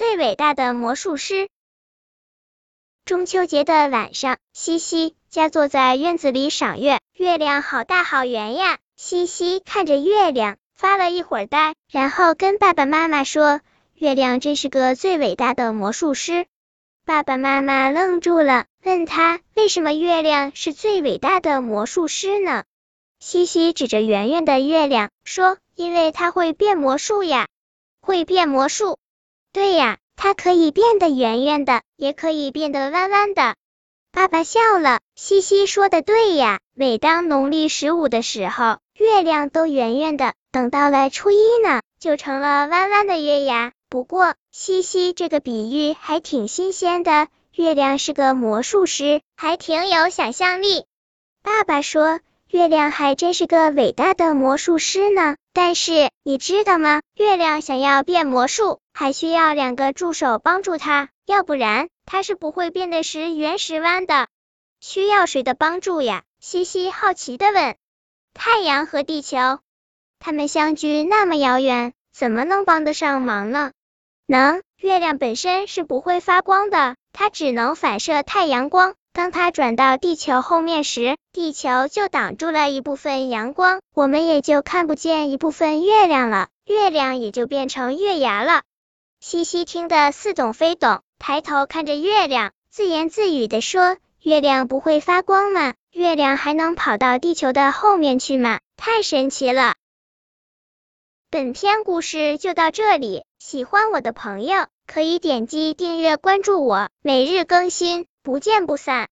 最伟大的魔术师。中秋节的晚上，西西家坐在院子里赏月，月亮好大好圆呀。西西看着月亮发了一会儿呆，然后跟爸爸妈妈说：“月亮真是个最伟大的魔术师。”爸爸妈妈愣住了，问他为什么月亮是最伟大的魔术师呢？西西指着圆圆的月亮说：“因为它会变魔术呀，会变魔术。对呀。”它可以变得圆圆的，也可以变得弯弯的。爸爸笑了，西西说的对呀。每当农历十五的时候，月亮都圆圆的，等到了初一呢，就成了弯弯的月牙。不过，西西这个比喻还挺新鲜的，月亮是个魔术师，还挺有想象力。爸爸说。月亮还真是个伟大的魔术师呢，但是你知道吗？月亮想要变魔术，还需要两个助手帮助它，要不然它是不会变得时圆时弯的。需要谁的帮助呀？西西好奇的问。太阳和地球，它们相距那么遥远，怎么能帮得上忙呢？能，月亮本身是不会发光的，它只能反射太阳光。当它转到地球后面时，地球就挡住了一部分阳光，我们也就看不见一部分月亮了，月亮也就变成月牙了。西西听得似懂非懂，抬头看着月亮，自言自语的说：“月亮不会发光吗？月亮还能跑到地球的后面去吗？太神奇了！”本篇故事就到这里，喜欢我的朋友可以点击订阅关注我，每日更新。不见不散。